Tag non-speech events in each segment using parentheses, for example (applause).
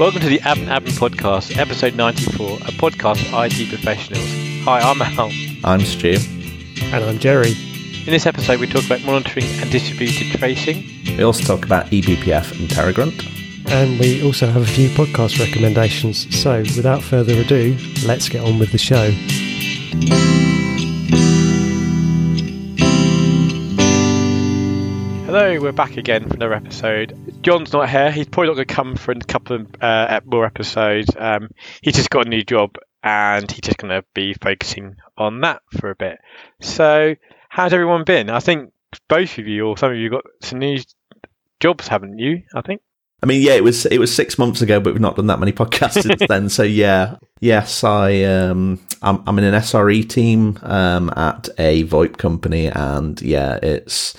Welcome to the Admin Admin Podcast, episode 94, a podcast for IT professionals. Hi, I'm Al. I'm Stu. And I'm Jerry. In this episode, we talk about monitoring and distributed tracing. We also talk about eBPF and Terragrunt. And we also have a few podcast recommendations. So, without further ado, let's get on with the show. Hello, we're back again for another episode. John's not here. He's probably not going to come for a couple of uh, more episodes. Um, he's just got a new job and he's just going to be focusing on that for a bit. So, how's everyone been? I think both of you, or some of you, got some new jobs, haven't you? I think. I mean, yeah, it was it was six months ago, but we've not done that many podcasts (laughs) since then. So yeah, yes, I um, I'm, I'm in an SRE team um, at a VoIP company, and yeah, it's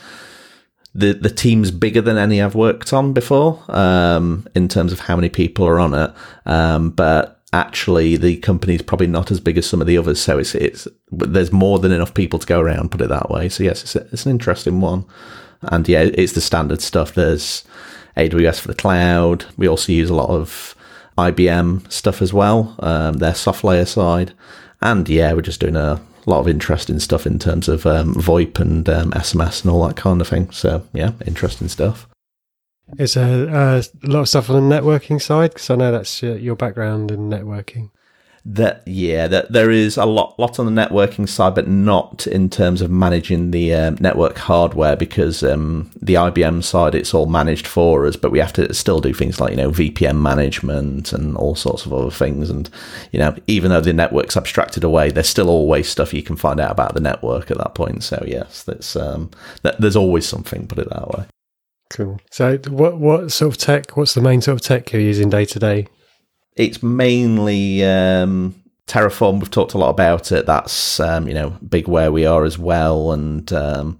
the the team's bigger than any I've worked on before um, in terms of how many people are on it. Um, but actually, the company's probably not as big as some of the others, so it's it's there's more than enough people to go around. Put it that way. So yes, it's a, it's an interesting one, and yeah, it's the standard stuff. There's AWS for the cloud. We also use a lot of IBM stuff as well, um, their SoftLayer side. And yeah, we're just doing a lot of interesting stuff in terms of um, VoIP and um, SMS and all that kind of thing. So yeah, interesting stuff. Is uh, a lot of stuff on the networking side? Because I know that's your background in networking that yeah that there is a lot lot on the networking side but not in terms of managing the um, network hardware because um, the IBM side it's all managed for us but we have to still do things like you know VPN management and all sorts of other things. And you know even though the network's abstracted away there's still always stuff you can find out about the network at that point. So yes that's um, that, there's always something put it that way. Cool. So what what sort of tech what's the main sort of tech you're using day to day it's mainly um, Terraform. We've talked a lot about it. That's um, you know big where we are as well, and um,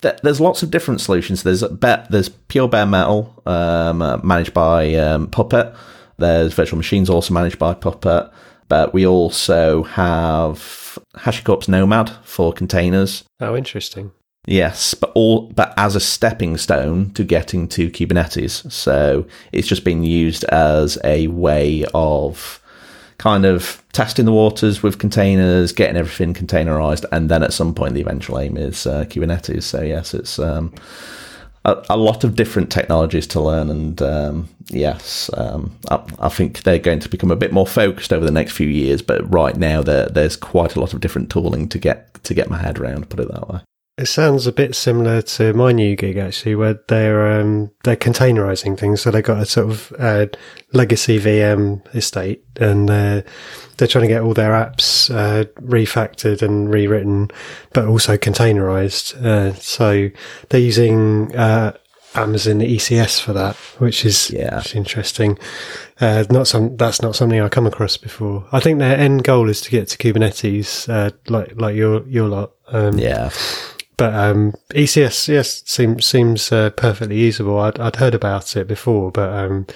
th- there's lots of different solutions. There's be- there's pure bare metal um, uh, managed by um, Puppet. There's virtual machines also managed by Puppet, but we also have HashiCorp's Nomad for containers. Oh, interesting. Yes, but all but as a stepping stone to getting to Kubernetes. So it's just been used as a way of kind of testing the waters with containers, getting everything containerized, and then at some point the eventual aim is uh, Kubernetes. So yes, it's um, a, a, lot of different technologies to learn, and um, yes, um, I, I, think they're going to become a bit more focused over the next few years. But right now, there's quite a lot of different tooling to get to get my head around. Put it that way. It sounds a bit similar to my new gig actually, where they're um, they're containerizing things. So they've got a sort of uh, legacy VM estate, and they're they're trying to get all their apps uh, refactored and rewritten, but also containerized. Uh, so they're using uh, Amazon ECS for that, which is yeah, interesting. Uh, not some that's not something I come across before. I think their end goal is to get to Kubernetes, uh, like like your your lot. Um, yeah. But um, ECS, yes, seems seems uh, perfectly usable. I'd, I'd heard about it before, but um,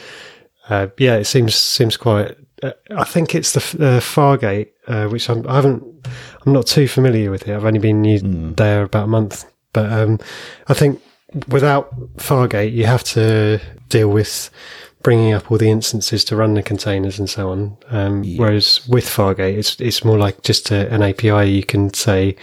uh, yeah, it seems seems quite. Uh, I think it's the uh, Fargate, uh, which I'm, I haven't. I'm not too familiar with it. I've only been mm. there about a month, but um, I think without Fargate, you have to deal with bringing up all the instances to run the containers and so on. Um, yeah. Whereas with Fargate, it's it's more like just a, an API you can say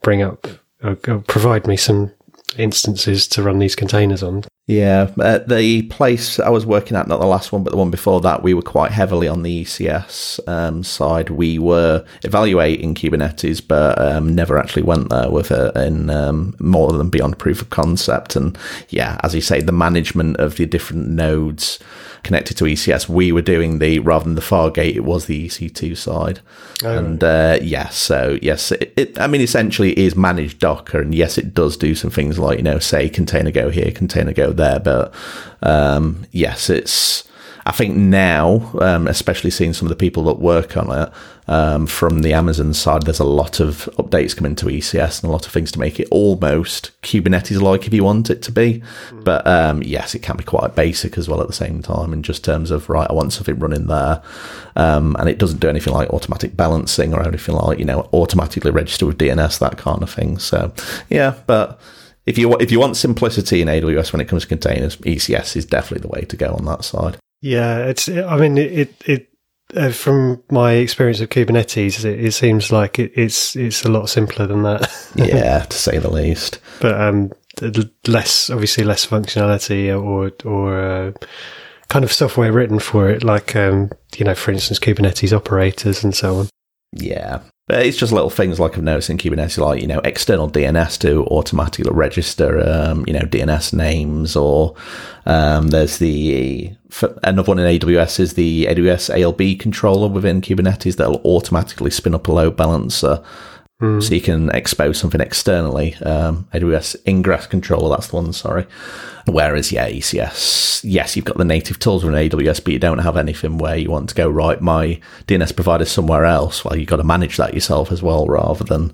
bring up uh, provide me some instances to run these containers on. Yeah, uh, the place I was working at, not the last one, but the one before that, we were quite heavily on the ECS um, side. We were evaluating Kubernetes, but um, never actually went there with it in um, more than beyond proof of concept. And yeah, as you say, the management of the different nodes connected to ECS, we were doing the rather than the Fargate, it was the EC2 side. Oh, and uh, yes, so yes, it, it, I mean, essentially it is managed Docker, and yes, it does do some things like you know, say container go here, container go there, but um, yes, it's I think now, um, especially seeing some of the people that work on it um, from the Amazon side, there's a lot of updates coming to ECS and a lot of things to make it almost Kubernetes like if you want it to be. Mm. But um, yes, it can be quite basic as well at the same time in just terms of, right, I want something running there. Um, and it doesn't do anything like automatic balancing or anything like, you know, automatically register with DNS, that kind of thing. So, yeah, but if you if you want simplicity in AWS when it comes to containers, ECS is definitely the way to go on that side. Yeah, it's. I mean, it it uh, from my experience of Kubernetes, it, it seems like it, it's it's a lot simpler than that. (laughs) yeah, to say the least. But um, less obviously less functionality or or uh, kind of software written for it, like um, you know, for instance, Kubernetes operators and so on. Yeah, but it's just little things like I've noticed in Kubernetes, like, you know, external DNS to automatically register, um, you know, DNS names, or um, there's the, another one in AWS is the AWS ALB controller within Kubernetes that'll automatically spin up a load balancer Mm. So you can expose something externally. Um, AWS Ingress Controller, that's the one, sorry. Whereas, yeah, ECS, yes, you've got the native tools in AWS, but you don't have anything where you want to go, right, my DNS provider somewhere else. Well, you've got to manage that yourself as well, rather than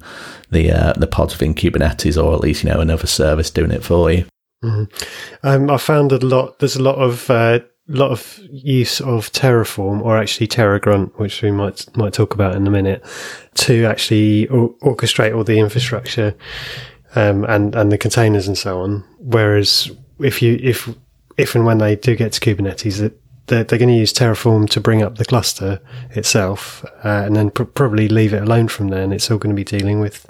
the uh, the pods within Kubernetes or at least, you know, another service doing it for you. Mm-hmm. Um, I found that a lot, there's a lot of uh, lot of use of Terraform or actually TerraGrunt, which we might might talk about in a minute, to actually or- orchestrate all the infrastructure um, and and the containers and so on. Whereas if you if if and when they do get to Kubernetes, that they're, they're, going to use Terraform to bring up the cluster itself, uh, and then pr- probably leave it alone from there. And it's all going to be dealing with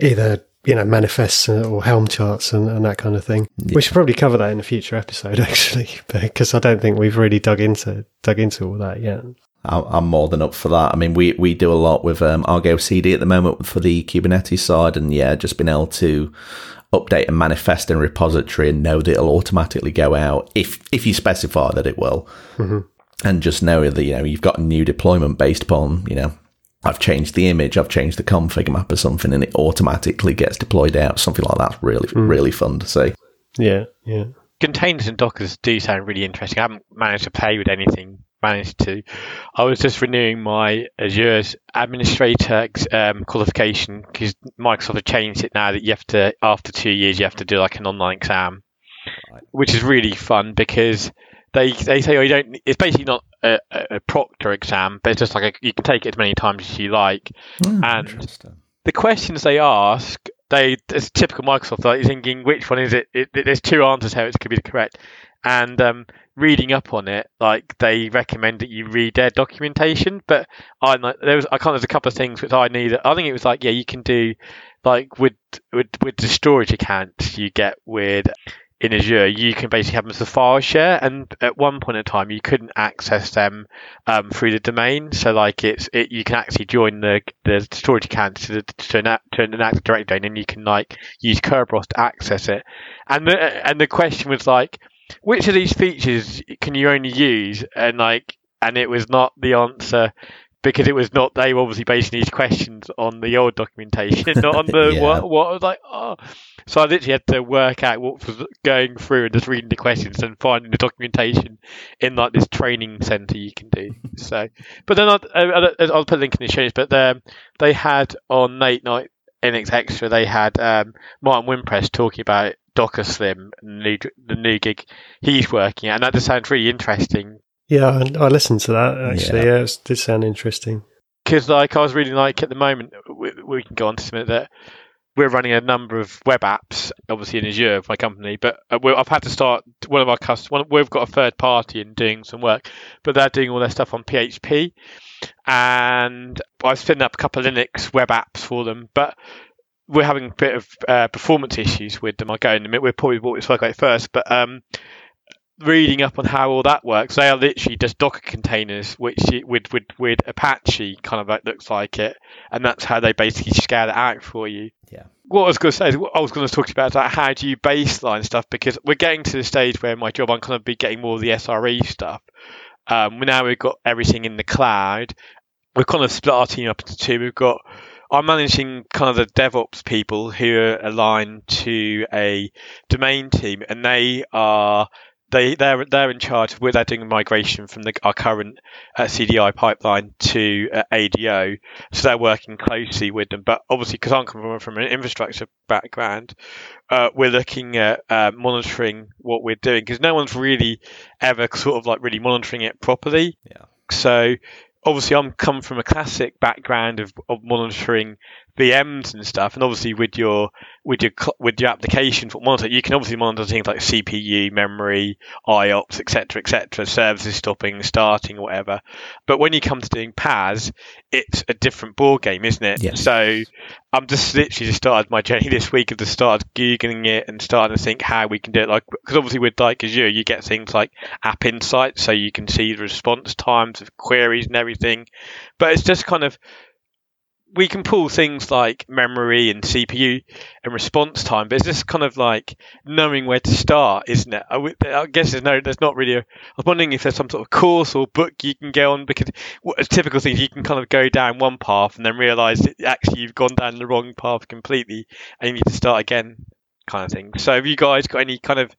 either you know, manifests or Helm charts and, and that kind of thing. Yeah. We should probably cover that in a future episode, (laughs) actually, because I don't think we've really dug into dug into all that yet. I'm more than up for that. I mean, we, we do a lot with um, Argo CD at the moment for the Kubernetes side, and yeah, just being able to update a manifest in repository and know that it'll automatically go out if if you specify that it will, mm-hmm. and just know that you know you've got a new deployment based upon you know I've changed the image, I've changed the config map or something, and it automatically gets deployed out. Something like that's really, mm. really fun to see. Yeah, yeah. Containers and Dockers do sound really interesting. I haven't managed to play with anything. Managed to. I was just renewing my Azure administrator um, qualification because Microsoft have changed it now that you have to, after two years, you have to do like an online exam, right. which is really fun because they they say oh you don't. It's basically not a, a proctor exam, but it's just like a, you can take it as many times as you like. Mm, and the questions they ask, they it's typical Microsoft. Like you're thinking which one is it? it, it there's two answers how it could be the correct. And um, reading up on it, like they recommend that you read their documentation. But I like there was I can't. There's a couple of things which I need. I think it was like yeah, you can do like with with with the storage accounts you get with in Azure, you can basically have them as a file share, and at one point in time, you couldn't access them um, through the domain. So, like, it's it, you can actually join the the storage account to, the, to, an, to an Active Directory, and you can like use Kerberos to access it. And the and the question was like, which of these features can you only use? And like, and it was not the answer because it was not they were obviously basing these questions on the old documentation, not on the (laughs) yeah. what, what I was like, oh. So I literally had to work out what was going through and just reading the questions and finding the documentation in like this training center you can do. (laughs) So, but then I'll, I'll put a link in the show notes. But um, they had on late night Linux Extra, they had um, Martin Wimpress talking about Docker Slim, the new, the new gig he's working at, and that just sounds really interesting yeah, I, I listened to that actually. Yeah, yeah it did sound interesting. Because like I was really like at the moment, we, we can go on to submit that we're running a number of web apps, obviously in Azure for my company, but uh, I've had to start one of our customers. We've got a third party in doing some work, but they're doing all their stuff on PHP, and I've spin up a couple of Linux web apps for them, but we're having a bit of uh, performance issues with them. I'll go in a minute. We'll probably walk this work out first, but um, reading up on how all that works, they are literally just Docker containers, which with with with Apache kind of like looks like it, and that's how they basically scale it out for you. Yeah. What I was going to say is, I was going to talk about is like how do you baseline stuff because we're getting to the stage where my job I'm kind of be getting more of the SRE stuff. Um, now we've got everything in the cloud. We've kind of split our team up into two. We've got I'm managing kind of the DevOps people who are aligned to a domain team, and they are they they're they're in charge. We're they're doing a migration from the, our current uh, CDI pipeline to uh, ADO, so they're working closely with them. But obviously, because I'm coming from an infrastructure background, uh, we're looking at uh, monitoring what we're doing because no one's really ever sort of like really monitoring it properly. Yeah. So obviously I'm come from a classic background of, of monitoring VMs and stuff, and obviously with your with your with your application for monitor, you can obviously monitor things like CPU, memory, IOPS, etc., etc., services stopping, starting, whatever. But when you come to doing PaaS, it's a different ball game, isn't it? Yes. So I'm just literally just started my journey (laughs) this week of the start googling it and starting to think how we can do it. Like because obviously with like Azure, you get things like App Insights, so you can see the response times of queries and everything. But it's just kind of we can pull things like memory and CPU and response time, but it's just kind of like knowing where to start, isn't it? I, guess there's no, there's not really. A, I was wondering if there's some sort of course or book you can go on because what, a typical thing you can kind of go down one path and then realise that actually you've gone down the wrong path completely and you need to start again, kind of thing. So have you guys got any kind of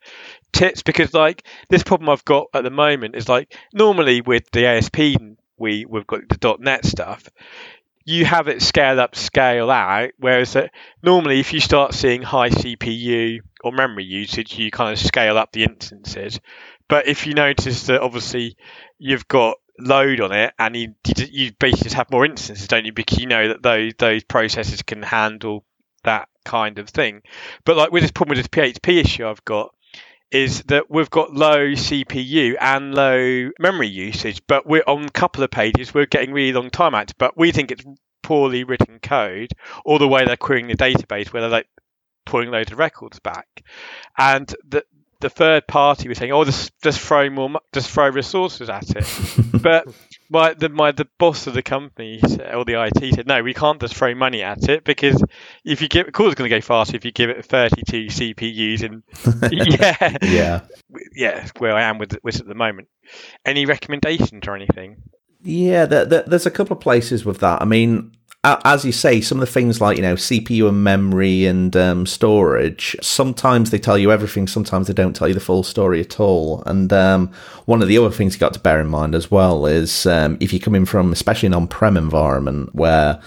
tips? Because like this problem I've got at the moment is like normally with the ASP we we've got the .NET stuff you have it scale up, scale out. Whereas that normally, if you start seeing high CPU or memory usage, you kind of scale up the instances. But if you notice that obviously you've got load on it, and you you basically just have more instances, don't you? Because you know that those those processes can handle that kind of thing. But like with this problem with this PHP issue I've got, is that we've got low CPU and low memory usage, but we're on a couple of pages we're getting really long timeouts. But we think it's poorly written code, or the way they're querying the database, where they're like pulling loads of records back, and the the third party was saying, "Oh, just just throw more, just throw resources at it," (laughs) but my the my the boss of the company or the IT said, "No, we can't just throw money at it because if you give, call is going to go faster if you give it 32 CPUs and (laughs) yeah, yeah, yeah, where I am with with at the moment. Any recommendations or anything?" Yeah, there, there, there's a couple of places with that. I mean, as you say, some of the things like you know CPU and memory and um, storage. Sometimes they tell you everything. Sometimes they don't tell you the full story at all. And um, one of the other things you got to bear in mind as well is um, if you come in from, especially an on-prem environment where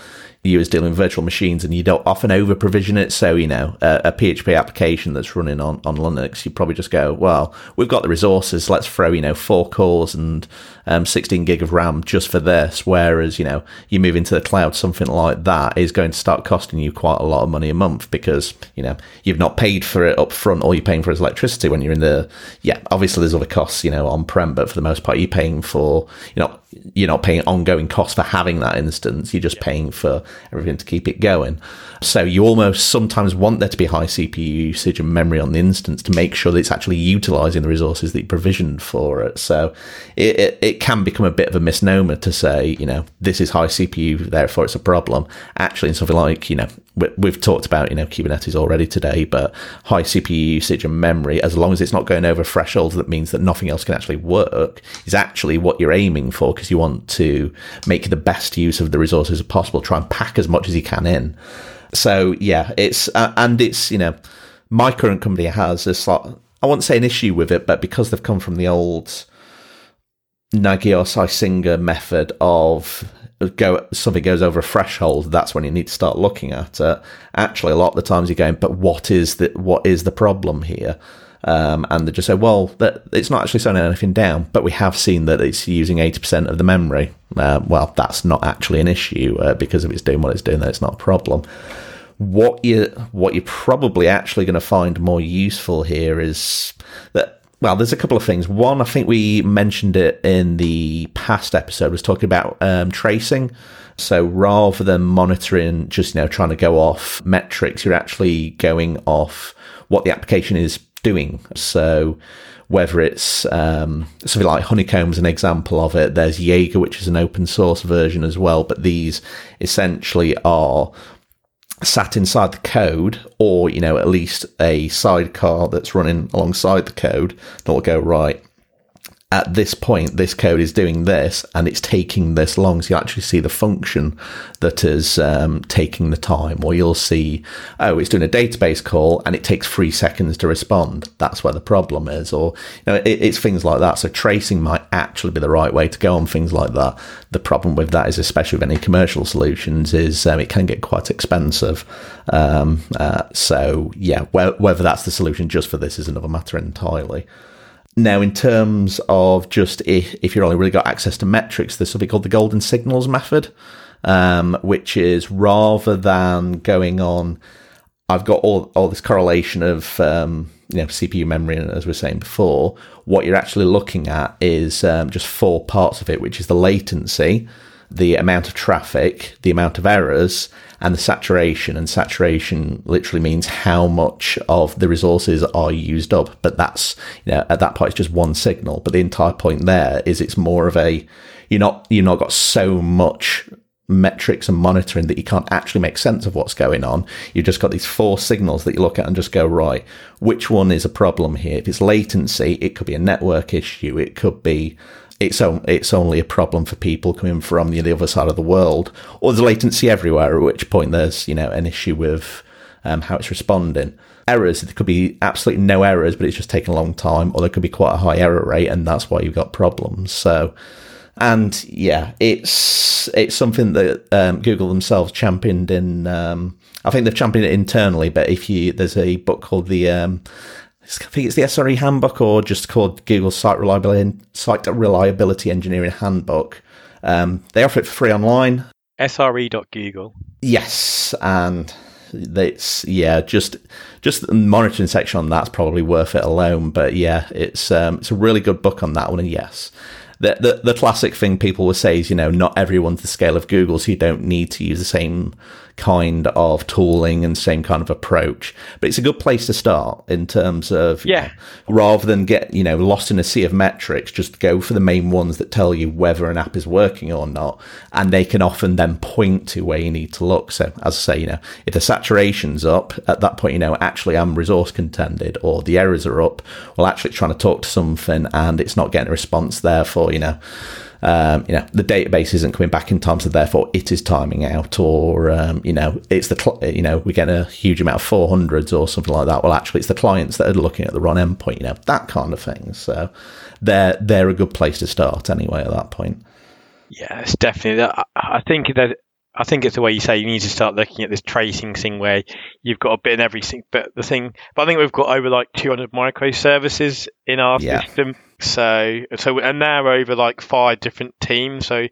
you is dealing with virtual machines and you don't often over provision it. So, you know, a, a, PHP application that's running on, on Linux, you probably just go, well, we've got the resources. Let's throw, you know, four cores and um, 16 gig of RAM just for this. Whereas, you know, you move into the cloud, something like that is going to start costing you quite a lot of money a month because, you know, you've not paid for it up front. All you're paying for is electricity when you're in the, yeah, obviously there's other costs, you know, on prem, but for the most part, you're paying for, you know, you're not paying ongoing costs for having that instance. You're just paying for everything to keep it going. So you almost sometimes want there to be high CPU usage and memory on the instance to make sure that it's actually utilizing the resources that you provisioned for it. So it, it, it can become a bit of a misnomer to say, you know, this is high CPU, therefore it's a problem. Actually, in something like, you know, we've talked about, you know, Kubernetes already today, but high CPU usage and memory, as long as it's not going over thresholds that means that nothing else can actually work, is actually what you're aiming for because you want to make the best use of the resources possible, try and pack as much as you can in. So yeah, it's uh, and it's you know my current company has this like I won't say an issue with it, but because they've come from the old Nagios Icinga method of go something goes over a threshold, that's when you need to start looking at it. Actually, a lot of the times you're going, but what is the what is the problem here? Um, and they just say, well, that, it's not actually slowing anything down, but we have seen that it's using 80% of the memory. Uh, well, that's not actually an issue uh, because if it's doing what it's doing, then it's not a problem. What you what you're probably actually going to find more useful here is that well, there's a couple of things. One, I think we mentioned it in the past episode, was talking about um, tracing. So rather than monitoring, just you know, trying to go off metrics, you're actually going off what the application is doing. So whether it's um, something like Honeycomb's an example of it. There's Jaeger, which is an open source version as well, but these essentially are sat inside the code or you know at least a sidecar that's running alongside the code that will go right at this point, this code is doing this and it's taking this long. So you actually see the function that is um, taking the time, or you'll see, oh, it's doing a database call and it takes three seconds to respond. That's where the problem is. Or, you know, it, it's things like that. So tracing might actually be the right way to go on things like that. The problem with that is, especially with any commercial solutions, is um, it can get quite expensive. Um, uh, so, yeah, wh- whether that's the solution just for this is another matter entirely. Now, in terms of just if, if you've only really got access to metrics, there's something called the golden signals method. um, which is rather than going on, I've got all, all this correlation of um, you know CPU memory, and as we were saying before, what you're actually looking at is um, just four parts of it, which is the latency, the amount of traffic, the amount of errors, and the saturation. And saturation literally means how much of the resources are used up. But that's, you know, at that point, it's just one signal. But the entire point there is it's more of a, you're not, you're not got so much metrics and monitoring that you can't actually make sense of what's going on. You've just got these four signals that you look at and just go, right, which one is a problem here? If it's latency, it could be a network issue. It could be it's it's only a problem for people coming from the, other side of the world, or there's latency everywhere. At which point there's you know an issue with um, how it's responding. Errors, there could be absolutely no errors, but it's just taking a long time, or there could be quite a high error rate, and that's why you've got problems. So, and yeah, it's it's something that um, Google themselves championed in. Um, I think they've championed it internally, but if you there's a book called the um, I think it's the SRE handbook or just called Google Site Reliability, Site Reliability Engineering Handbook. Um, they offer it for free online. SRE.google. Yes, and it's yeah, just just the monitoring section on that's probably worth it alone. But yeah, it's um, it's a really good book on that one. And yes, the, the the classic thing people will say is you know not everyone's the scale of Google, so you don't need to use the same kind of tooling and same kind of approach. But it's a good place to start in terms of yeah. Know, rather than get you know lost in a sea of metrics, just go for the main ones that tell you whether an app is working or not, and they can often then point to where you need to look. So as I say, you know, if the saturation's up at that point, you know actually I'm resource contended, or the errors are up. Well, actually trying to talk to something and it's not getting a response. Therefore, you know um, you know, the database isn't coming back in time, so therefore it is timing out, or um, you know, it's the cl- you know we get a huge amount of four hundreds or something like that. Well, actually, it's the clients that are looking at the wrong endpoint, you know, that kind of thing. So they're they're a good place to start anyway at that point. Yeah, it's definitely. I think that I think it's the way you say you need to start looking at this tracing thing where you've got a bit in everything. But the thing, but I think we've got over like 200 microservices in our yeah. system. So, so, and now over like five different teams. So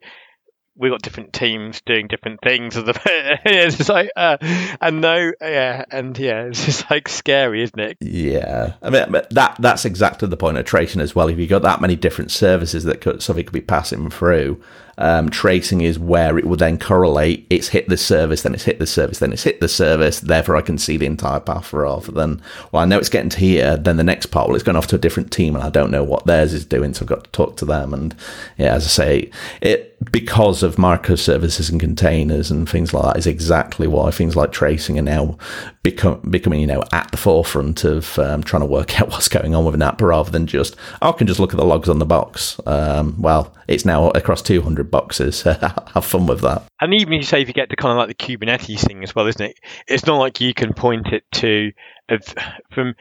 we've got different teams doing different things. (laughs) it's just like, uh, and no, yeah, and yeah, it's just like scary, isn't it? Yeah, I mean that that's exactly the point of tracing as well. If you've got that many different services that could, something could be passing through, um, tracing is where it will then correlate. It's hit the service, then it's hit the service, then it's hit the service. Therefore, I can see the entire path rather than, well, I know it's getting to here. Then the next part, well, it's going off to a different team, and I don't know what theirs is doing, so I've got to talk to them. And yeah, as I say, it because of microservices and containers and things like that is exactly why things like tracing are now become, becoming, you know, at the forefront of um, trying to work (laughs) out what's going on with an app rather than just, oh, I can just look at the logs on the box. Um, well, it's now across 200 boxes. (laughs) Have fun with that. And even if you say if you get to kind of like the Kubernetes thing as well, isn't it? It's not like you can point it to from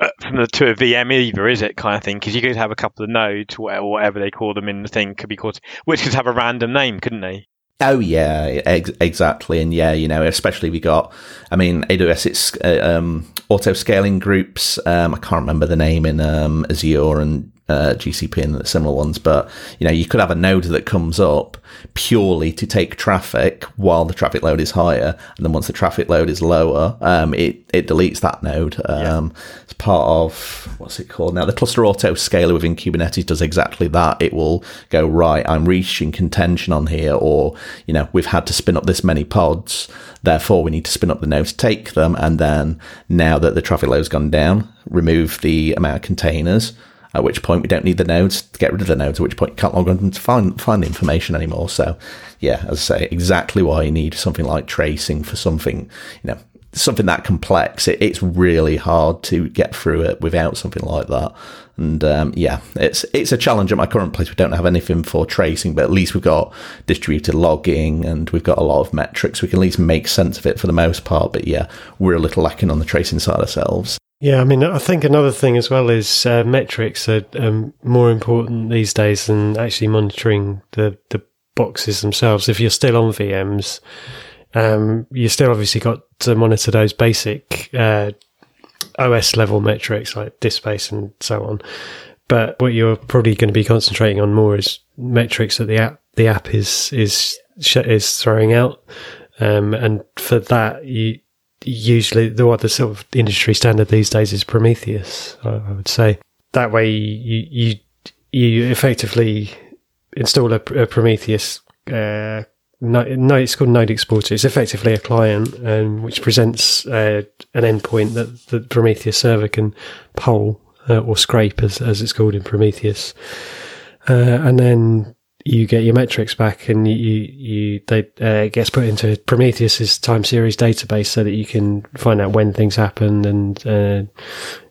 uh, from the to a VM either, is it kind of thing? Because you could have a couple of nodes, or whatever they call them in the thing, could be called, which could have a random name, couldn't they? Oh yeah, ex- exactly, and yeah, you know, especially we got, I mean, AWS it's uh, um, auto scaling groups. Um, I can't remember the name in um, Azure and uh, GCP and the similar ones, but you know, you could have a node that comes up purely to take traffic while the traffic load is higher, and then once the traffic load is lower, um, it it deletes that node. Um, yeah. It's part of what's it called now? The cluster auto scaler within Kubernetes does exactly that. It will go right. I'm reaching contention on here, or you know, we've had to spin up this many pods. Therefore, we need to spin up the nodes, take them, and then now that the traffic load's gone down, remove the amount of containers at which point we don't need the nodes to get rid of the nodes, at which point you can't log on to find, find the information anymore. So, yeah, as I say, exactly why you need something like tracing for something, you know, something that complex. It, it's really hard to get through it without something like that. And um, yeah, it's it's a challenge at my current place. We don't have anything for tracing, but at least we've got distributed logging and we've got a lot of metrics. We can at least make sense of it for the most part. But yeah, we're a little lacking on the tracing side ourselves. Yeah, I mean, I think another thing as well is uh, metrics are um, more important these days than actually monitoring the, the boxes themselves. If you're still on VMs, um, you still obviously got to monitor those basic uh, OS level metrics like disk space and so on. But what you're probably going to be concentrating on more is metrics that the app the app is is is throwing out. Um, and for that, you usually the what the sort of industry standard these days is Prometheus. I, I would say that way you you you effectively install a, a Prometheus. Uh, no, no, it's called Node Exporter. It's effectively a client um, which presents uh, an endpoint that the Prometheus server can poll uh, or scrape, as, as it's called in Prometheus. Uh, and then you get your metrics back, and you you they uh, it gets put into Prometheus's time series database so that you can find out when things happened and uh,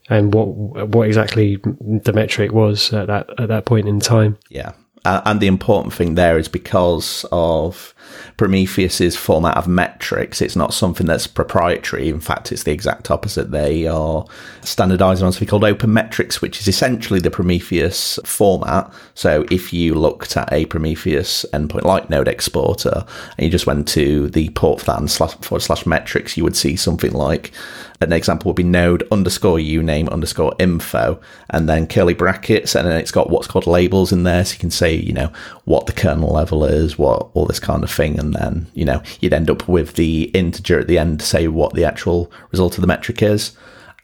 and what what exactly the metric was at that at that point in time. Yeah, uh, and the important thing there is because of Prometheus's format of metrics, it's not something that's proprietary. In fact, it's the exact opposite. They are standardizing on something called open metrics, which is essentially the Prometheus format. So if you looked at a Prometheus endpoint like Node Exporter and you just went to the port for that and slash forward slash metrics, you would see something like an example would be node underscore uname underscore info and then curly brackets and then it's got what's called labels in there so you can say you know what the kernel level is what all this kind of thing and then you know you'd end up with the integer at the end to say what the actual result of the metric is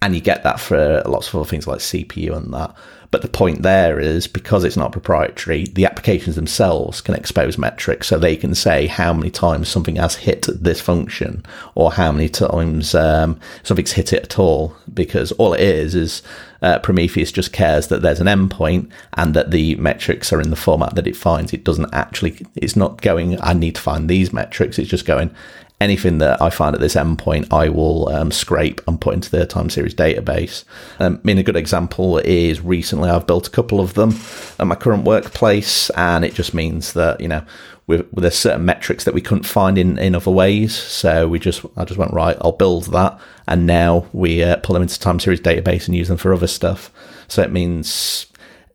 and you get that for lots of other things like cpu and that but the point there is because it's not proprietary, the applications themselves can expose metrics so they can say how many times something has hit this function or how many times um, something's hit it at all. Because all it is is uh, Prometheus just cares that there's an endpoint and that the metrics are in the format that it finds. It doesn't actually, it's not going, I need to find these metrics. It's just going, anything that I find at this endpoint, I will um, scrape and put into the time series database. Um, I mean, a good example is recently I've built a couple of them at my current workplace, and it just means that you know. With, there's certain metrics that we couldn't find in, in other ways, so we just I just went right. I'll build that, and now we uh, pull them into time series database and use them for other stuff. So it means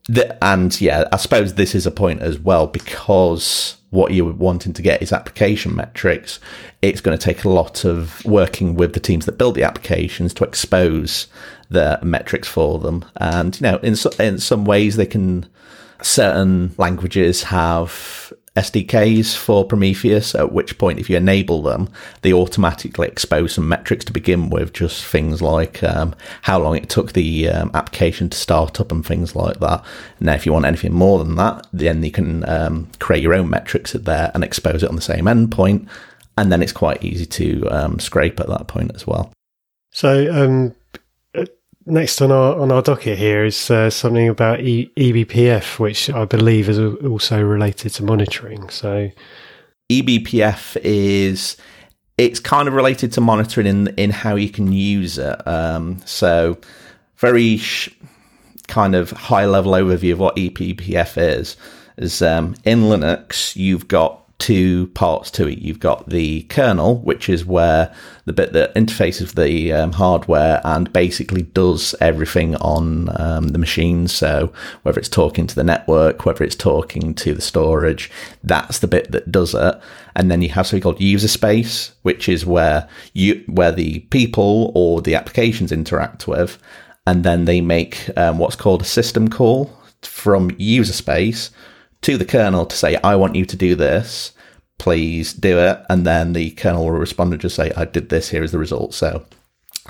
that, and yeah, I suppose this is a point as well because what you're wanting to get is application metrics, it's going to take a lot of working with the teams that build the applications to expose the metrics for them. And, you know, in, in some ways, they can, certain languages have SDKs for Prometheus, at which point, if you enable them, they automatically expose some metrics to begin with, just things like um, how long it took the um, application to start up and things like that. Now, if you want anything more than that, then you can um, create your own metrics at there and expose it on the same endpoint. And then it's quite easy to um, scrape at that point as well. So, um, next on our on our docket here is uh, something about e- eBPF, which I believe is also related to monitoring. So, eBPF is it's kind of related to monitoring in in how you can use it. Um, so, very sh- kind of high level overview of what eBPF is is um, in Linux you've got two parts to it. You've got the kernel, which is where the bit that interfaces the um, hardware and basically does everything on um, the machine. So whether it's talking to the network, whether it's talking to the storage, that's the bit that does it. And then you have something called user space, which is where you where the people or the applications interact with, and then they make um, what's called a system call from user space to the kernel to say, I want you to do this, please do it. And then the kernel will respond and just say, I did this, here is the result. So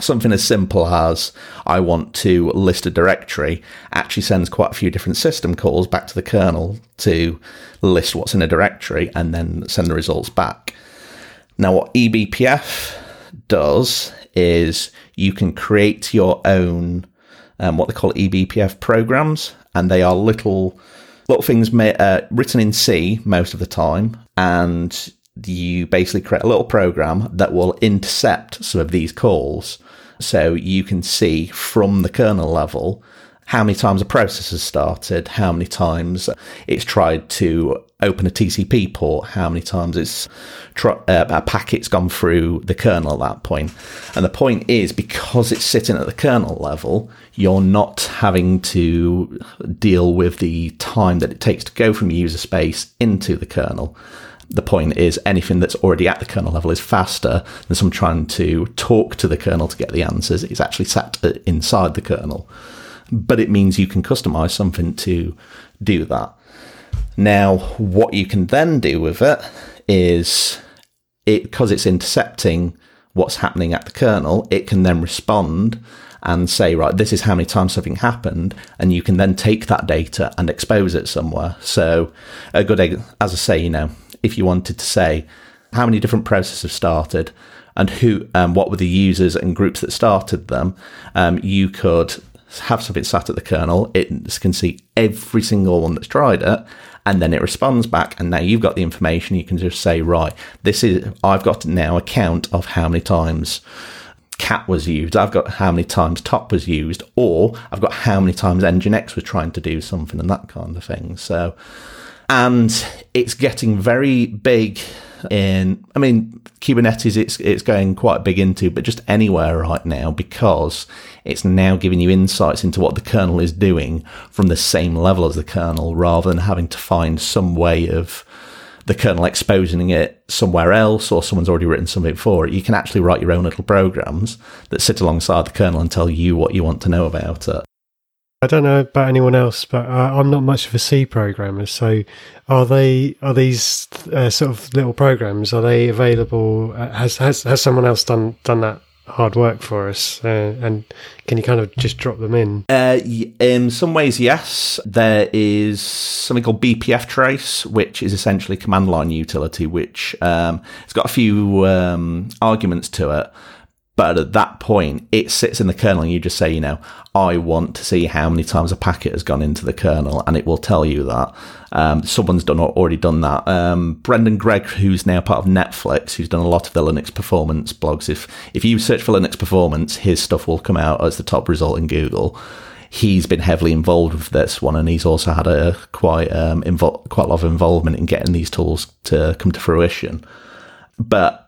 something as simple as I want to list a directory actually sends quite a few different system calls back to the kernel to list what's in a directory and then send the results back. Now, what eBPF does is you can create your own um, what they call eBPF programs, and they are little little things uh, written in C most of the time, and you basically create a little program that will intercept some of these calls. So you can see from the kernel level how many times a process has started, how many times it's tried to open a TCP port, how many times it's uh, a packet's gone through the kernel at that point. And the point is, because it's sitting at the kernel level, you're not having to deal with the time that it takes to go from user space into the kernel. The point is, anything that's already at the kernel level is faster than some trying to talk to the kernel to get the answers. It's actually sat inside the kernel but it means you can customize something to do that. Now, what you can then do with it is it because it's intercepting what's happening at the kernel, it can then respond and say, right, this is how many times something happened, and you can then take that data and expose it somewhere. So, a good, as I say, you know, if you wanted to say how many different processes have started and who, um, what were the users and groups that started them, um, you could have something sat at the kernel. It can see every single one that's tried it, and then it responds back. And now you've got the information. You can just say, right, this is I've got now a count of how many times cat was used. I've got how many times top was used, or I've got how many times Nginx was trying to do something and that kind of thing. So, and it's getting very big in I mean Kubernetes it's it's going quite big into but just anywhere right now because it's now giving you insights into what the kernel is doing from the same level as the kernel rather than having to find some way of the kernel exposing it somewhere else or someone's already written something for it. You can actually write your own little programs that sit alongside the kernel and tell you what you want to know about it. I don't know about anyone else, but uh, I'm not much of a C programmer. So, are they are these uh, sort of little programs? Are they available? Uh, has has has someone else done done that hard work for us? Uh, and can you kind of just drop them in? Uh, in some ways, yes. There is something called BPF Trace, which is essentially command line utility, which um, it's got a few um, arguments to it. But at that point, it sits in the kernel, and you just say, you know, I want to see how many times a packet has gone into the kernel, and it will tell you that. Um, someone's done already done that. Um, Brendan Gregg, who's now part of Netflix, who's done a lot of the Linux performance blogs. If if you search for Linux performance, his stuff will come out as the top result in Google. He's been heavily involved with this one, and he's also had a quite um, invo- quite a lot of involvement in getting these tools to come to fruition. But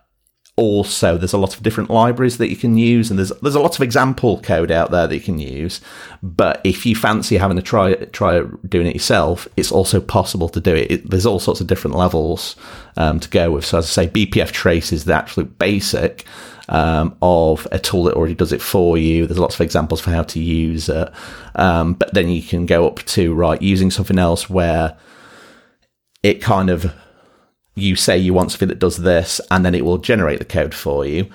also there's a lot of different libraries that you can use and there's there's a lot of example code out there that you can use but if you fancy having to try try doing it yourself it's also possible to do it, it there's all sorts of different levels um, to go with. So as i say bpf trace is the absolute basic um, of a tool that already does it for you. There's lots of examples for how to use it. Um, but then you can go up to right using something else where it kind of you say you want something that does this, and then it will generate the code for you.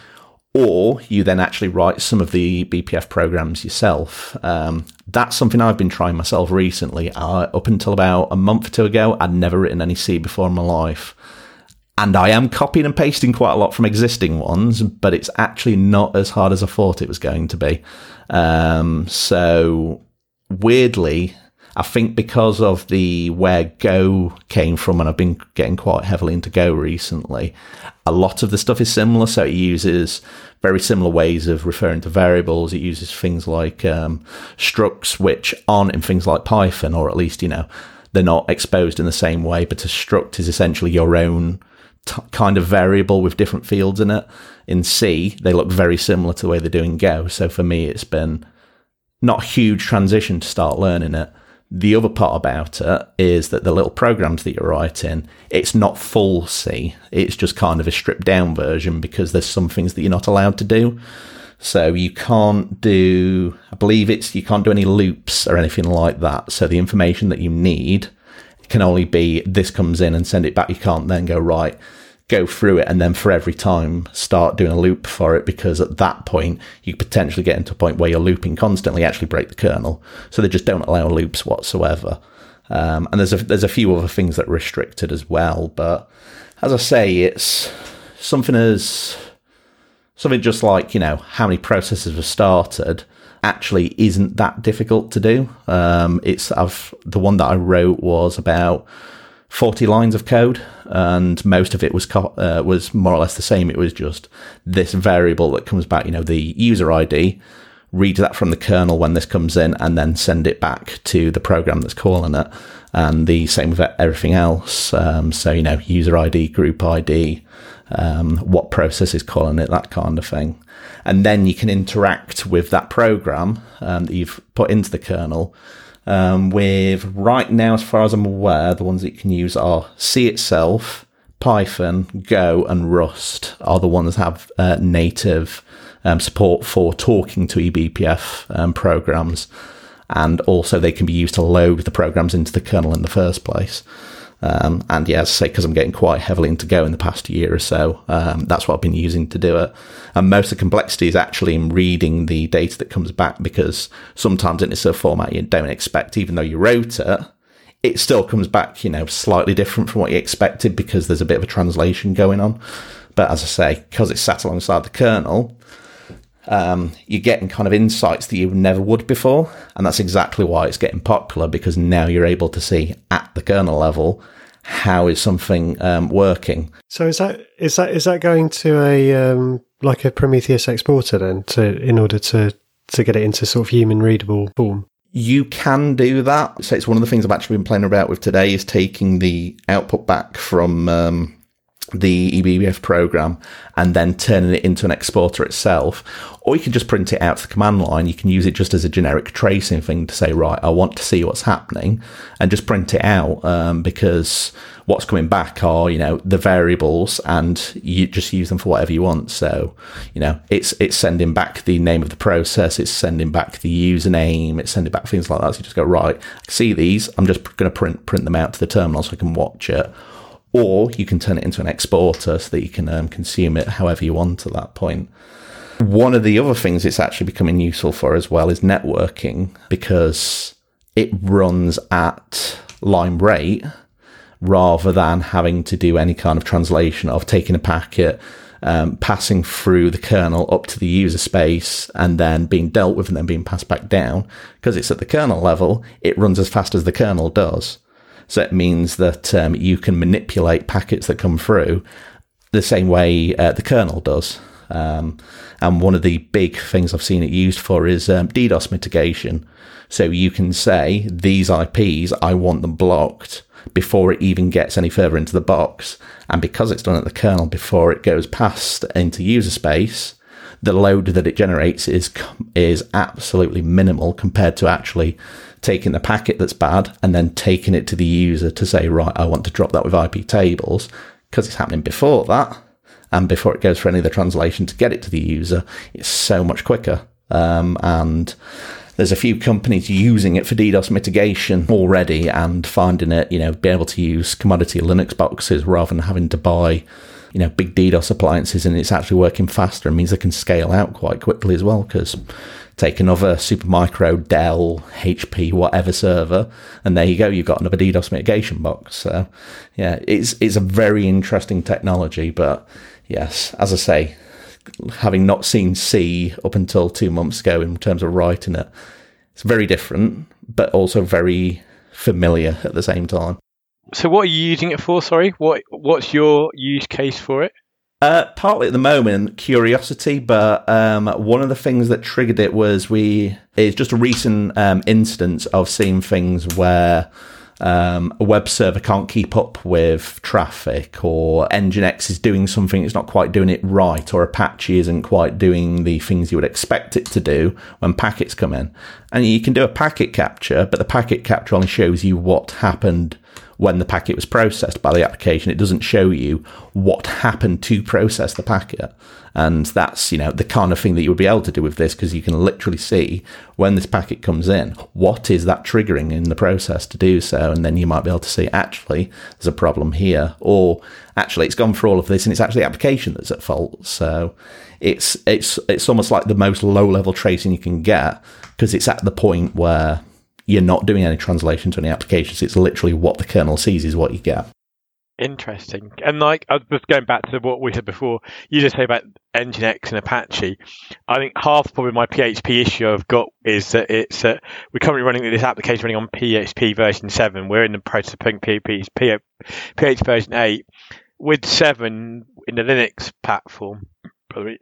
Or you then actually write some of the BPF programs yourself. Um, that's something I've been trying myself recently. Uh, up until about a month or two ago, I'd never written any C before in my life. And I am copying and pasting quite a lot from existing ones, but it's actually not as hard as I thought it was going to be. Um, so, weirdly, I think because of the where Go came from, and I've been getting quite heavily into Go recently, a lot of the stuff is similar. So it uses very similar ways of referring to variables. It uses things like um, structs, which aren't in things like Python, or at least, you know, they're not exposed in the same way. But a struct is essentially your own t- kind of variable with different fields in it. In C, they look very similar to the way they do in Go. So for me, it's been not a huge transition to start learning it the other part about it is that the little programs that you're writing, it's not full C. It's just kind of a stripped down version because there's some things that you're not allowed to do. So you can't do, I believe it's, you can't do any loops or anything like that. So the information that you need can only be this comes in and send it back. You can't then go, right, go through it and then for every time start doing a loop for it because at that point you potentially get into a point where you're looping constantly actually break the kernel. So they just don't allow loops whatsoever. Um, and there's a there's a few other things that are restricted as well but as I say it's something as something just like you know how many processes have started actually isn't that difficult to do. Um, it's I've the one that I wrote was about 40 lines of code, and most of it was co- uh, was more or less the same. It was just this variable that comes back, you know, the user ID, read that from the kernel when this comes in, and then send it back to the program that's calling it. And the same with everything else. Um, so, you know, user ID, group ID, um, what process is calling it, that kind of thing. And then you can interact with that program um, that you've put into the kernel um, with right now, as far as I'm aware, the ones that you can use are C itself, Python, Go, and Rust are the ones that have uh, native um, support for talking to eBPF um, programs, and also they can be used to load the programs into the kernel in the first place. Um, and yeah, as I say, because I'm getting quite heavily into Go in the past year or so, um, that's what I've been using to do it. And most of the complexity is actually in reading the data that comes back because sometimes it's a format you don't expect, even though you wrote it, it still comes back, you know, slightly different from what you expected because there's a bit of a translation going on. But as I say, because it's sat alongside the kernel, um, you're getting kind of insights that you never would before. And that's exactly why it's getting popular because now you're able to see at the kernel level how is something um, working. So is that is that is that going to a um, like a Prometheus exporter then to in order to to get it into sort of human readable form? You can do that. So it's one of the things I've actually been playing about with today is taking the output back from um, the eBPF program and then turning it into an exporter itself. Or you can just print it out to the command line. You can use it just as a generic tracing thing to say, right, I want to see what's happening and just print it out um, because what's coming back are, you know, the variables and you just use them for whatever you want. So, you know, it's, it's sending back the name of the process. It's sending back the username. It's sending back things like that. So you just go, right, I see these. I'm just going to print, print them out to the terminal so I can watch it or you can turn it into an exporter so that you can um, consume it however you want at that point. One of the other things it's actually becoming useful for as well is networking because it runs at line rate rather than having to do any kind of translation of taking a packet, um, passing through the kernel up to the user space and then being dealt with and then being passed back down. Because it's at the kernel level, it runs as fast as the kernel does. So it means that um, you can manipulate packets that come through the same way uh, the kernel does. Um, and one of the big things I've seen it used for is um, DDoS mitigation. So you can say these IPs, I want them blocked before it even gets any further into the box. And because it's done at the kernel before it goes past into user space, the load that it generates is is absolutely minimal compared to actually taking the packet that's bad and then taking it to the user to say, right, I want to drop that with IP tables because it's happening before that. And before it goes for any of the translation to get it to the user, it's so much quicker. Um, and there's a few companies using it for DDoS mitigation already and finding it, you know, be able to use commodity Linux boxes rather than having to buy, you know, big DDoS appliances and it's actually working faster. and means they can scale out quite quickly as well because take another Supermicro, Dell, HP, whatever server, and there you go. You've got another DDoS mitigation box. So, yeah, it's it's a very interesting technology. But yes, as I say, having not seen C up until two months ago in terms of writing it, it's very different, but also very familiar at the same time. So, what are you using it for? Sorry, what what's your use case for it? Uh, partly at the moment, curiosity, but um, one of the things that triggered it was we is just a recent um, instance of seeing things where um, a web server can't keep up with traffic, or Nginx is doing something it's not quite doing it right, or Apache isn't quite doing the things you would expect it to do when packets come in. And you can do a packet capture, but the packet capture only shows you what happened when the packet was processed by the application. It doesn't show you what happened to process the packet. And that's, you know, the kind of thing that you would be able to do with this because you can literally see when this packet comes in, what is that triggering in the process to do so? And then you might be able to see, actually, there's a problem here. Or actually, it's gone through all of this and it's actually the application that's at fault. So it's, it's, it's almost like the most low level tracing you can get because it's at the point where you're not doing any translation to any applications. It's literally what the kernel sees is what you get. Interesting. And like I was going back to what we said before, you just say about Nginx and Apache. I think half probably my PHP issue I've got is that it's uh, we're currently running this application running on PHP version seven. We're in the process of putting PHP, PHP version eight with seven in the Linux platform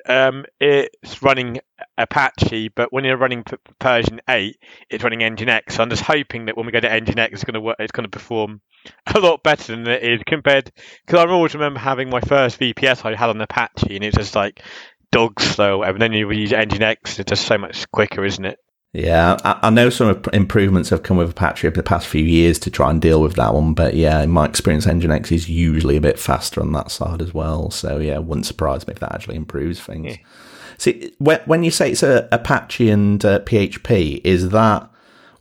um, it's running Apache, but when you're running Persian 8, it's running Nginx. So I'm just hoping that when we go to Nginx, it's going to work. It's going to perform a lot better than it is compared. Because I always remember having my first VPS I had on Apache, and it's just like dog slow. And then you use Nginx, it's just so much quicker, isn't it? Yeah, I, I, know some improvements have come with Apache over the past few years to try and deal with that one, but yeah, in my experience, Nginx is usually a bit faster on that side as well. So yeah, wouldn't surprise me if that actually improves things. Yeah. See, when, when you say it's a Apache and uh, PHP, is that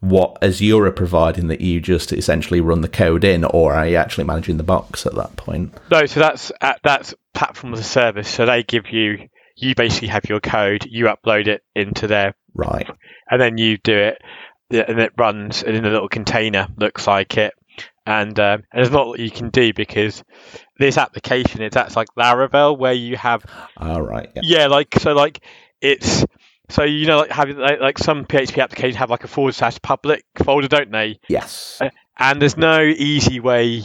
what Azure are providing that you just essentially run the code in, or are you actually managing the box at that point? No, so that's uh, that's platform as a service. So they give you you basically have your code, you upload it into their Right. and then you do it, and it runs in a little container, looks like it. And, um, and there's not lot you can do because this application is that's like Laravel where you have All right. Yeah. yeah like so like it's so you know like having like, like some PHP applications have like a forward slash public folder, don't they? Yes. and there's no easy way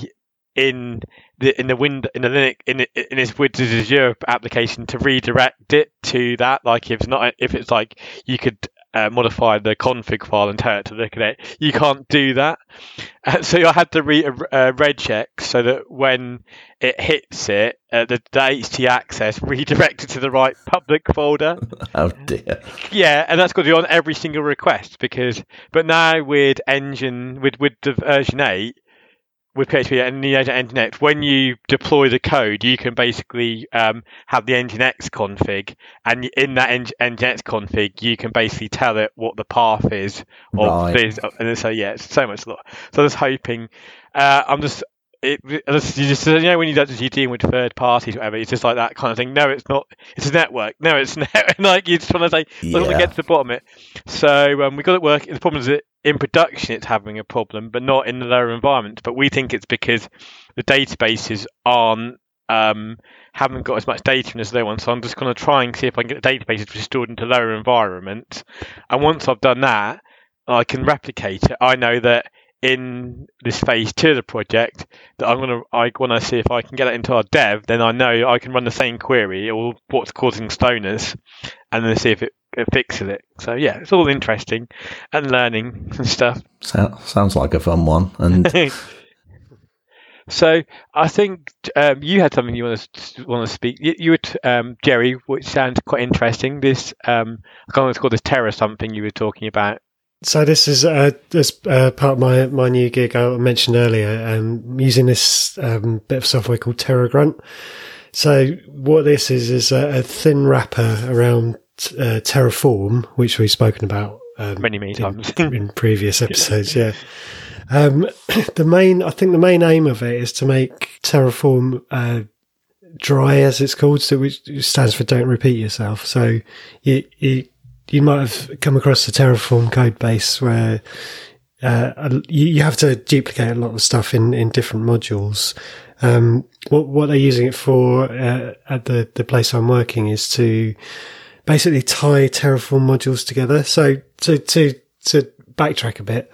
in the in the wind in the Linux in in this Windows Azure application to redirect it to that. Like if it's not if it's like you could uh, modify the config file and tell it to look at it, you can't do that. (laughs) Uh, so I had to re uh, regex so that when it hits it, uh, the, the HT access (laughs) redirected to the right public folder. (laughs) Oh dear. Yeah, and that's got to be on every single request because, but now with Engine, with with the version eight, with PHP and the Engine when you deploy the code, you can basically um, have the Nginx config, and in that Nginx config, you can basically tell it what the path is of Right. this. And so yeah, it's so much. So I was hoping. Uh, I'm just. It, it- you just you know when you you're dealing with third parties, whatever, it's just like that kind of thing. No, it's not. It's a network. No, it's (laughs) not. like you're just trying to say, I want to get to the bottom of it. So um, we got it working. The problem is that in production it's having a problem, but not in the lower environment. But we think it's because the databases aren't um, haven't got as much data in as they want. So I'm just going to try and see if I can get the databases restored into lower environments. And once I've done that, I can replicate it. I know that in this phase two of the project that I'm gonna I want to see if I can get it into our dev. Then I know I can run the same query or what's causing stoners, and then see if it, it fixes it. So yeah, it's all interesting and learning and stuff. So, sounds like a fun one. And (laughs) so I think um, you had something you want to want to speak. You, you were t- um, Jerry, which sounds quite interesting. This um, I can't call this terror something you were talking about. So this is uh, this uh, part of my my new gig I mentioned earlier. Um, using this um, bit of software called TerraGrunt. So what this is is a, a thin wrapper around uh, Terraform, which we've spoken about um, Many, many times. in, (laughs) in previous episodes. Yeah. Um, (clears throat) the main, I think the main aim of it is to make Terraform uh, dry, as it's called, so which stands for "Don't repeat yourself." So you you, you might have come across the Terraform code base where uh, you, you have to duplicate a lot of stuff in, in different modules. Um, what what they're using it for uh, at the the place I'm working is to basically tie Terraform modules together. So to to to backtrack a bit,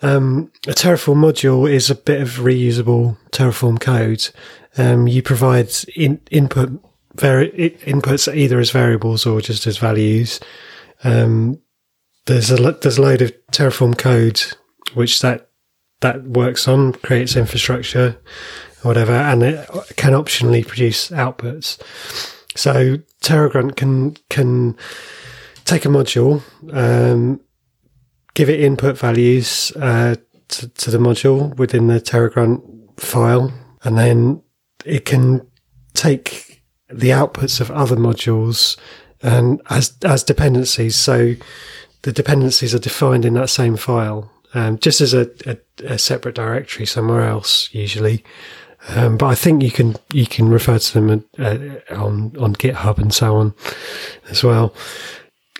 um, a Terraform module is a bit of reusable Terraform code. Um, you provide in, input vari- inputs either as variables or just as values. Um, there's a there's a load of Terraform code which that that works on, creates infrastructure, whatever, and it can optionally produce outputs. So TerraGrunt can can take a module, um, give it input values uh, to, to the module within the TerraGrunt file, and then it can take the outputs of other modules and as as dependencies. So the dependencies are defined in that same file, um, just as a, a, a separate directory somewhere else, usually. Um, but I think you can you can refer to them uh, on on GitHub and so on as well.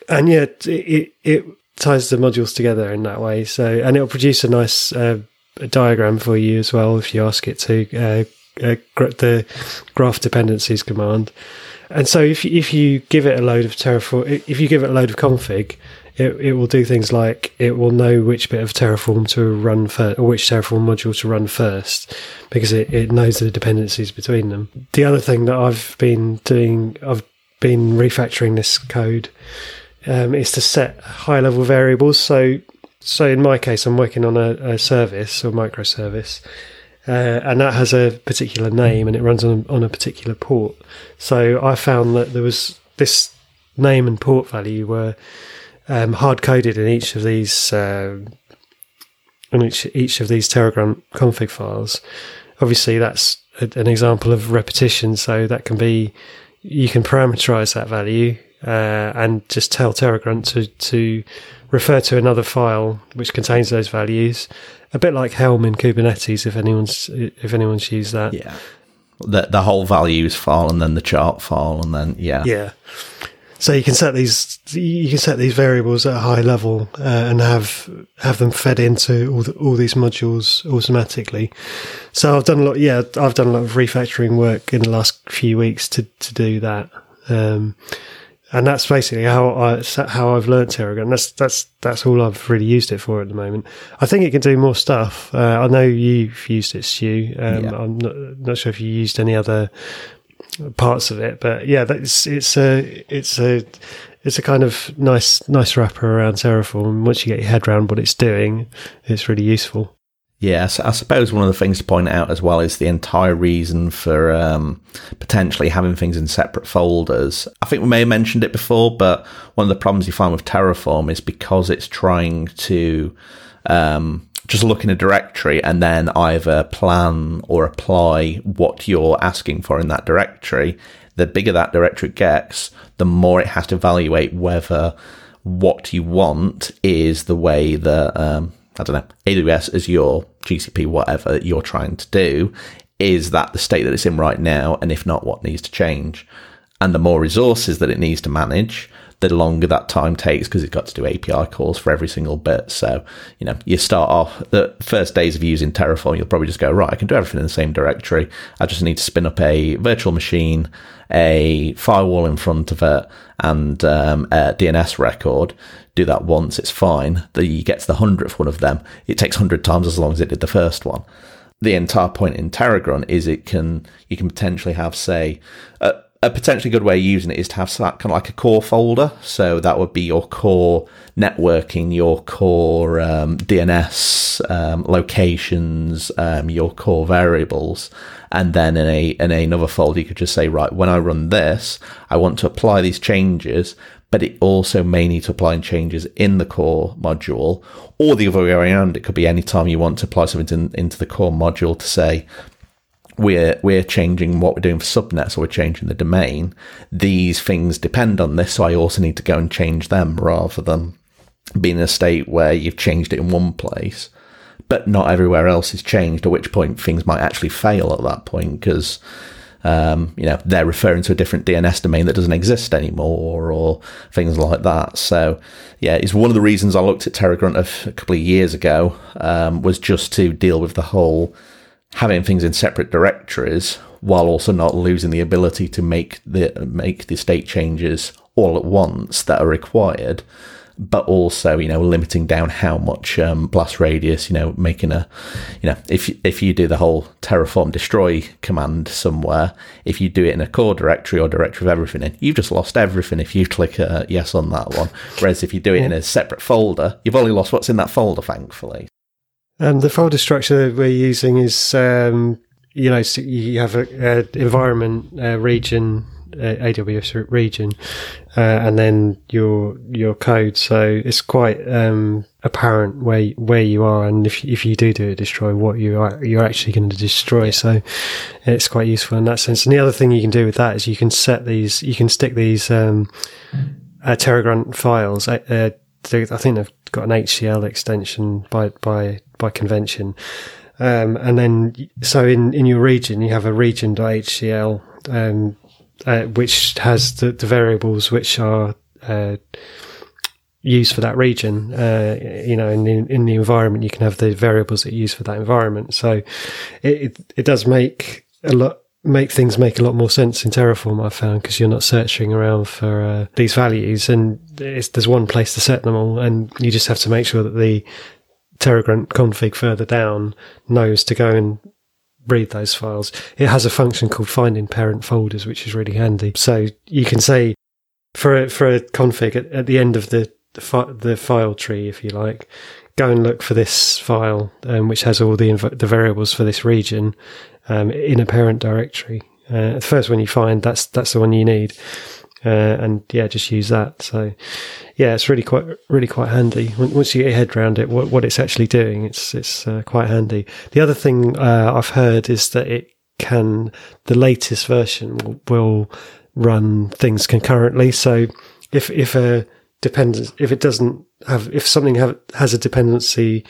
And yeah, it, it it ties the modules together in that way. So and it'll produce a nice uh, diagram for you as well if you ask it to. Uh, uh, the graph dependencies command. And so if if you give it a load of Terraform, if you give it a load of config, it, it will do things like it will know which bit of Terraform to run first, or which Terraform module to run first, because it, it knows the dependencies between them. The other thing that I've been doing, I've been refactoring this code, um, is to set high level variables. So, so in my case, I'm working on a, a service or microservice, uh, and that has a particular name and it runs on, on a particular port. So I found that there was this name and port value were um, hard coded in each of these um in each each of these TerraGrunt config files. Obviously, that's a, an example of repetition. So that can be you can parameterize that value uh, and just tell TerraGrunt to to refer to another file which contains those values. A bit like Helm in Kubernetes, if anyone's if anyone's used that. Yeah. The the whole values file and then the chart file and then yeah. Yeah. So you can set these you can set these variables at a high level uh, and have have them fed into all the, all these modules automatically. So I've done a lot. Yeah, I've done a lot of refactoring work in the last few weeks to to do that. Um, and that's basically how I how I've learned TerraGrunt. That's that's that's all I've really used it for at the moment. I think it can do more stuff. Uh, I know you've used it, Stu. Um, yeah. I'm not not sure if you used any other parts of it. But yeah, that's it's a it's a it's a kind of nice nice wrapper around Terraform. Once you get your head around what it's doing, it's really useful. Yes, I suppose one of the things to point out as well is the entire reason for um, potentially having things in separate folders. I think we may have mentioned it before, but one of the problems you find with Terraform is because it's trying to um, just look in a directory and then either plan or apply what you're asking for in that directory, the bigger that directory gets, the more it has to evaluate whether what you want is the way that, um, I don't know, AWS, Azure, GCP, whatever you're trying to do. Is that the state that it's in right now? And if not, what needs to change? And the more resources that it needs to manage, the longer that time takes because it's got to do API calls for every single bit. So, you know, you start off the first days of using Terraform, you'll probably just go, right, I can do everything in the same directory. I just need to spin up a virtual machine, a firewall in front of it, and um, a DNS record. Do that once, it's fine. Then you get to the hundredth one of them. It takes hundred times as long as it did the first one the entire point in TerraGrunt is it can you can potentially have say uh, a potentially good way of using it is to have that kind of like a core folder. So that would be your core networking, your core um, DNS um, locations, um, your core variables, and then in a in another folder you could just say, right, when I run this, I want to apply these changes, but it also may need to apply changes in the core module, or the other way around. It could be any time you want to apply something in, into the core module to say we're we're changing what we're doing for subnets or we're changing the domain. These things depend on this, so I also need to go and change them rather than being in a state where you've changed it in one place, but not everywhere else is changed. At which point things might actually fail at that point because. Um, you know, they're referring to a different DNS domain that doesn't exist anymore, or things like that. So, yeah, it's one of the reasons I looked at TerraGrunt a, a couple of years ago um, was just to deal with the whole having things in separate directories while also not losing the ability to make the make the state changes all at once that are required but also you know limiting down how much um, blast radius you know making a you know if if you do the whole terraform destroy command somewhere if you do it in a core directory or directory of everything in you've just lost everything if you click uh, yes on that one. Whereas if you do it in a separate folder you've only lost what's in that folder thankfully. And the folder structure we're using is, um, you know, so you have an environment uh, region, AWS region, uh, and then your your code. So it's quite um, apparent where where you are, and if if you do do a destroy, what you are you're actually going to destroy. So it's quite useful in that sense. And the other thing you can do with that is you can set these, you can stick these um, uh, TerraGrunt files. Uh, I think they've got an HCL extension by by by convention. Um, and then, so in, in your region, you have a region.hcl, um, uh, which has the, the, variables which are uh, used for that region. Uh, you know, in the, in the environment, you can have the variables that you use for that environment. So it, it, it does make a lot make things make a lot more sense in Terraform. I found because you're not searching around for uh, these values, and there's one place to set them all, and you just have to make sure that the TerraGrunt config further down knows to go and read those files. It has a function called finding parent folders, which is really handy. So you can say for a, for a config at, at the end of the the, fi- the, file tree, if you like, go and look for this file, um, which has all the inv- the variables for this region um, in a parent directory. Uh, the first one you find, that's that's the one you need. Uh, and yeah, just use that. So yeah, it's really quite really quite handy once you get your head around it. What, what it's actually doing, it's it's uh, quite handy. The other thing uh, I've heard is that it can the latest version will, will run things concurrently. So if if a dependence if it doesn't have if something have, has a dependency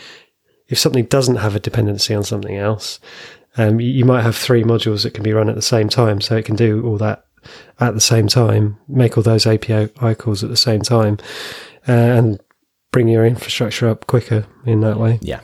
if something doesn't have a dependency on something else, um, you, you might have three modules that can be run at the same time. So it can do all that at the same time, make all those API calls at the same time, uh, and bring your infrastructure up quicker in that way. Yeah.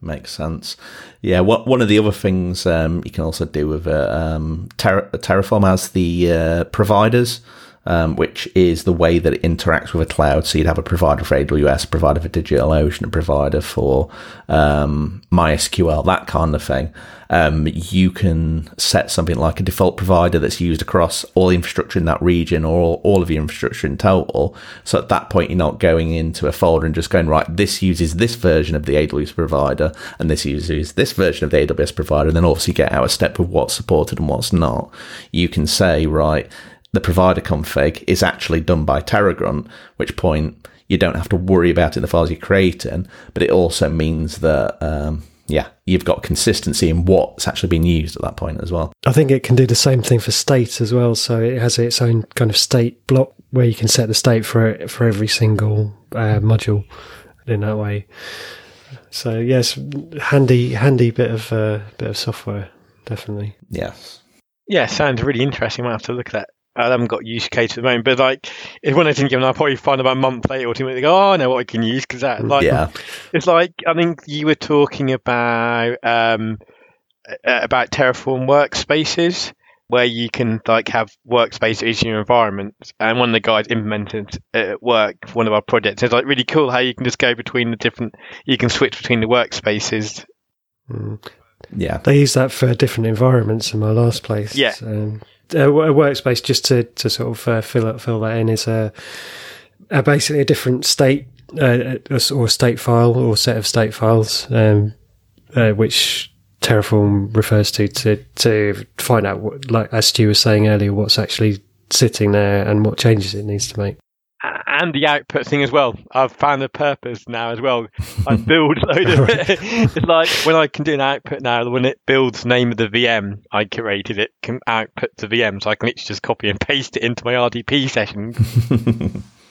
Makes sense. Yeah, what, one of the other things um, you can also do with uh, um, Terra, Terraform as the uh, providers um, which is the way that it interacts with a cloud. So you'd have a provider for AWS, a provider for DigitalOcean, a provider for um, MySQL, that kind of thing. Um, you can set something like a default provider that's used across all the infrastructure in that region or all, all of your infrastructure in total. So at that point, you're not going into a folder and just going, right, this uses this version of the AWS provider and this uses this version of the AWS provider. And then obviously get out a step with what's supported and what's not. You can say, right, the provider config is actually done by TerraGrunt, which point you don't have to worry about it in the files you're creating, but it also means that, um, yeah, you've got consistency in what's actually being used at that point as well. I think it can do the same thing for state as well. So it has its own kind of state block where you can set the state for for every single uh, module in that way. So yes, handy handy bit of uh, bit of software, definitely. Yes. Yeah, sounds really interesting. I might have to look at that I haven't got use case at the moment, but like if when I think of it, I'll probably find about a month later or two and go, oh, I know what I can use because that like yeah. it's like I think you were talking about um about Terraform workspaces where you can like have workspaces in your environment. And one of the guys implemented at work one of our projects. It's like really cool how you can just go between the different. You can switch between the workspaces. Mm. Yeah, they use that for different environments in my last place. Yeah. Um, a workspace just to, to sort of uh, fill fill that in is a, a basically a different state uh, or state file or set of state files, um, uh, which Terraform refers to to to find out what, like as Stu was saying earlier, what's actually sitting there and what changes it needs to make and the output thing as well. I've found a purpose now as well. I (laughs) build load of it. it's like when I can do an output now, when it builds name of the VM I created, it can output the VM, so I can literally just copy and paste it into my RDP session.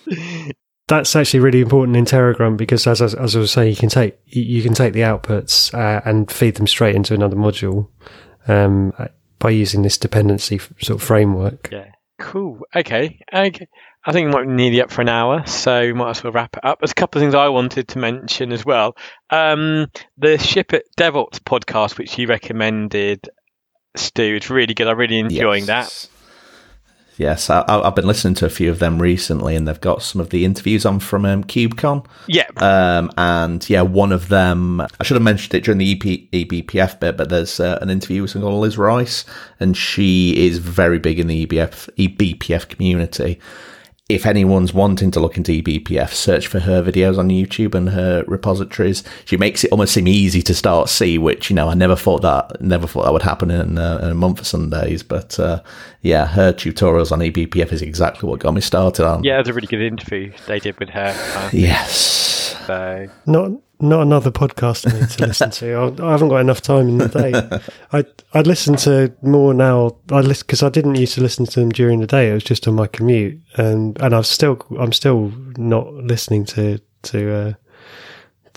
(laughs) That's actually really important in TerraGrunt because, as, as, as I was saying, you can take you can take the outputs uh, and feed them straight into another module um, by using this dependency sort of framework. Yeah. Cool. Okay. Okay. I think we might be nearly up for an hour, so we might as well wrap it up. There's a couple of things I wanted to mention as well. Um, the Ship It DevOps podcast, which you recommended, Stu, it's really good. I'm really enjoying yes. that. Yes, I, have been listening to a few of them recently, and they've got some of the interviews on from um, KubeCon. Yeah. Um, and yeah, one of them, I should have mentioned it during the EP, eBPF bit, but there's uh, an interview with someone called Liz Rice, and she is very big in the EBF, eBPF community if anyone's wanting to look into eBPF, search for her videos on YouTube and her repositories. She makes it almost seem easy to start C, which you know I never thought that never thought that would happen in, uh, in a month of Sundays. But uh, yeah, her tutorials on eBPF is exactly what got me started on. Yeah, it was a really good interview they did with her. Uh, yes. So not not another podcast I need to listen to. (laughs) I, haven't got enough time in the day. I I listen to more now. I listen because I didn't used to listen to them during the day. It was just on my commute, and and I've still I'm still not listening to to uh,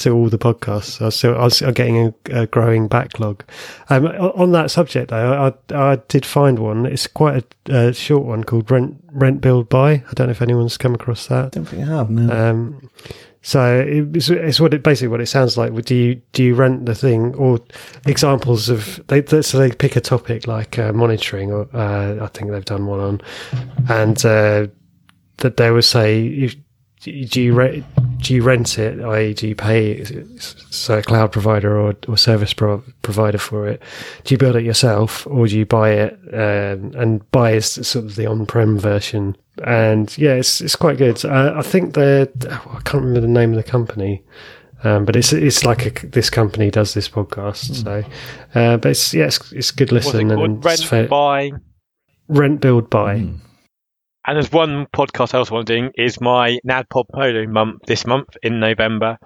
to all the podcasts. I still I was getting a, a growing backlog. Um, on that subject, though, I, I, did find one. It's quite a, a, short one called Rent Rent Build Buy. I don't know if anyone's come across that. I don't think I have. No. Um, so it's, it's what it basically what it sounds like. Do you do you rent the thing or examples of they so they pick a topic like uh, monitoring or uh, I think they've done one on, and uh, that they would say if, do you re- do you rent it? I.e., do you pay so a cloud provider or, or service pro- provider for it? Do you build it yourself or do you buy it? Um, and buy is sort of the on-prem version. And yeah, it's it's quite good. Uh, I think they're oh, I can't remember the name of the company. Um, but it's it's like a, this company does this podcast, mm. so uh, but it's yeah, it's, it's good listen it and rent fair, buy, rent build buy. Mm. And there's one podcast I also want to do is my NADPOD Polo month this month in November,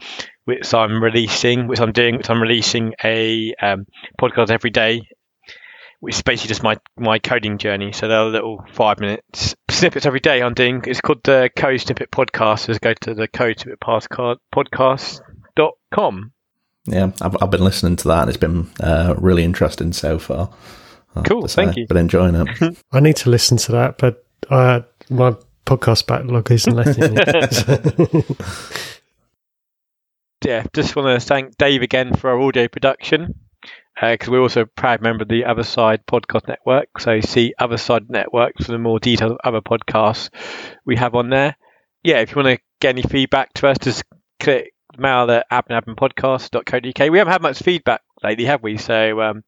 which I'm releasing, which I'm doing, which I'm releasing a um, podcast every day which is basically just my, my coding journey. So they're little five minutes snippets every day I'm doing. It's called the Code Snippet Podcast. So just go to the Code Snippet Podcast.com. Yeah, I've, I've been listening to that and it's been uh, really interesting so far. I have Cool, to say. thank you. Been enjoying it. (laughs) I need to listen to that, but uh, my podcast backlog isn't letting me. (laughs) yeah, just want to thank Dave again for our audio production because we're also a proud member of the Other Side Podcast Network. So see Other Side Network for the more detailed other podcasts we have on there. Yeah, if you want to get any feedback to us, just click mail at adminadminpodcast.co.uk. We haven't had much feedback lately, have we? So um,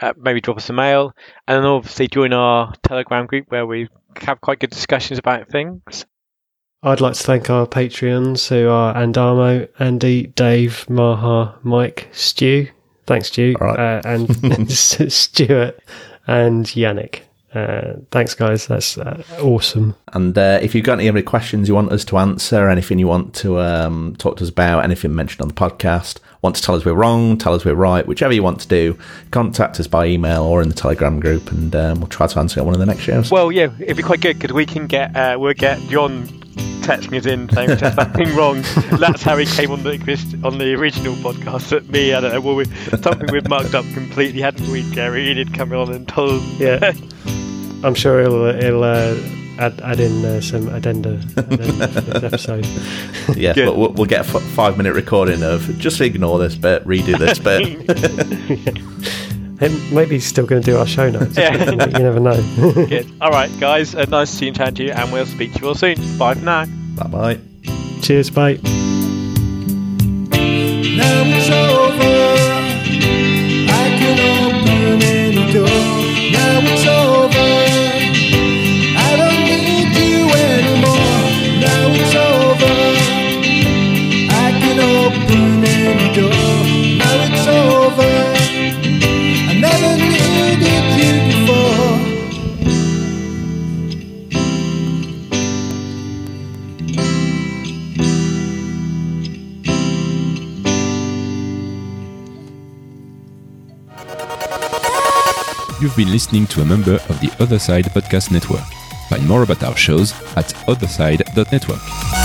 uh, maybe drop us a mail and then obviously join our Telegram group where we have quite good discussions about things. I'd like to thank our Patreons who are Andamo, Andy, Dave, Maha, Mike, Stu. Thanks, Stu. All right. Uh, and (laughs) (laughs) Stuart and Yannick. Uh, thanks, guys. That's uh, awesome. And uh, if you've got any other questions you want us to answer, anything you want to um, talk to us about, anything mentioned on the podcast, want to tell us we're wrong, tell us we're right, whichever you want to do, contact us by email or in the Telegram group, and um, we'll try to answer it on one of the next shows. Well, yeah, it'd be quite good because we can get uh, we'll get John texting us in saying there's something wrong. That's how he came on the on the original podcast. That me, I don't know, well, we, something we've mucked up completely, hadn't we, Gary? He did come on and told. Yeah. I'm sure he'll, he'll uh, add, add in uh, some addenda, addenda this episode. (laughs) yeah, Good. but we'll, we'll get a f- five minute recording of just ignore this bit, redo this bit. (laughs) (laughs) And maybe he's still going to do our show notes. (laughs) Yeah. you never know. (laughs) Good. All right, guys. A nice seeing chat to you, and we'll speak to you all soon. Bye for now. bye bye. Cheers, bye. Now it's over. I can open any door. Now it's over. You've been listening to a member of the Other Side Podcast Network. Find more about our shows at otherside.network.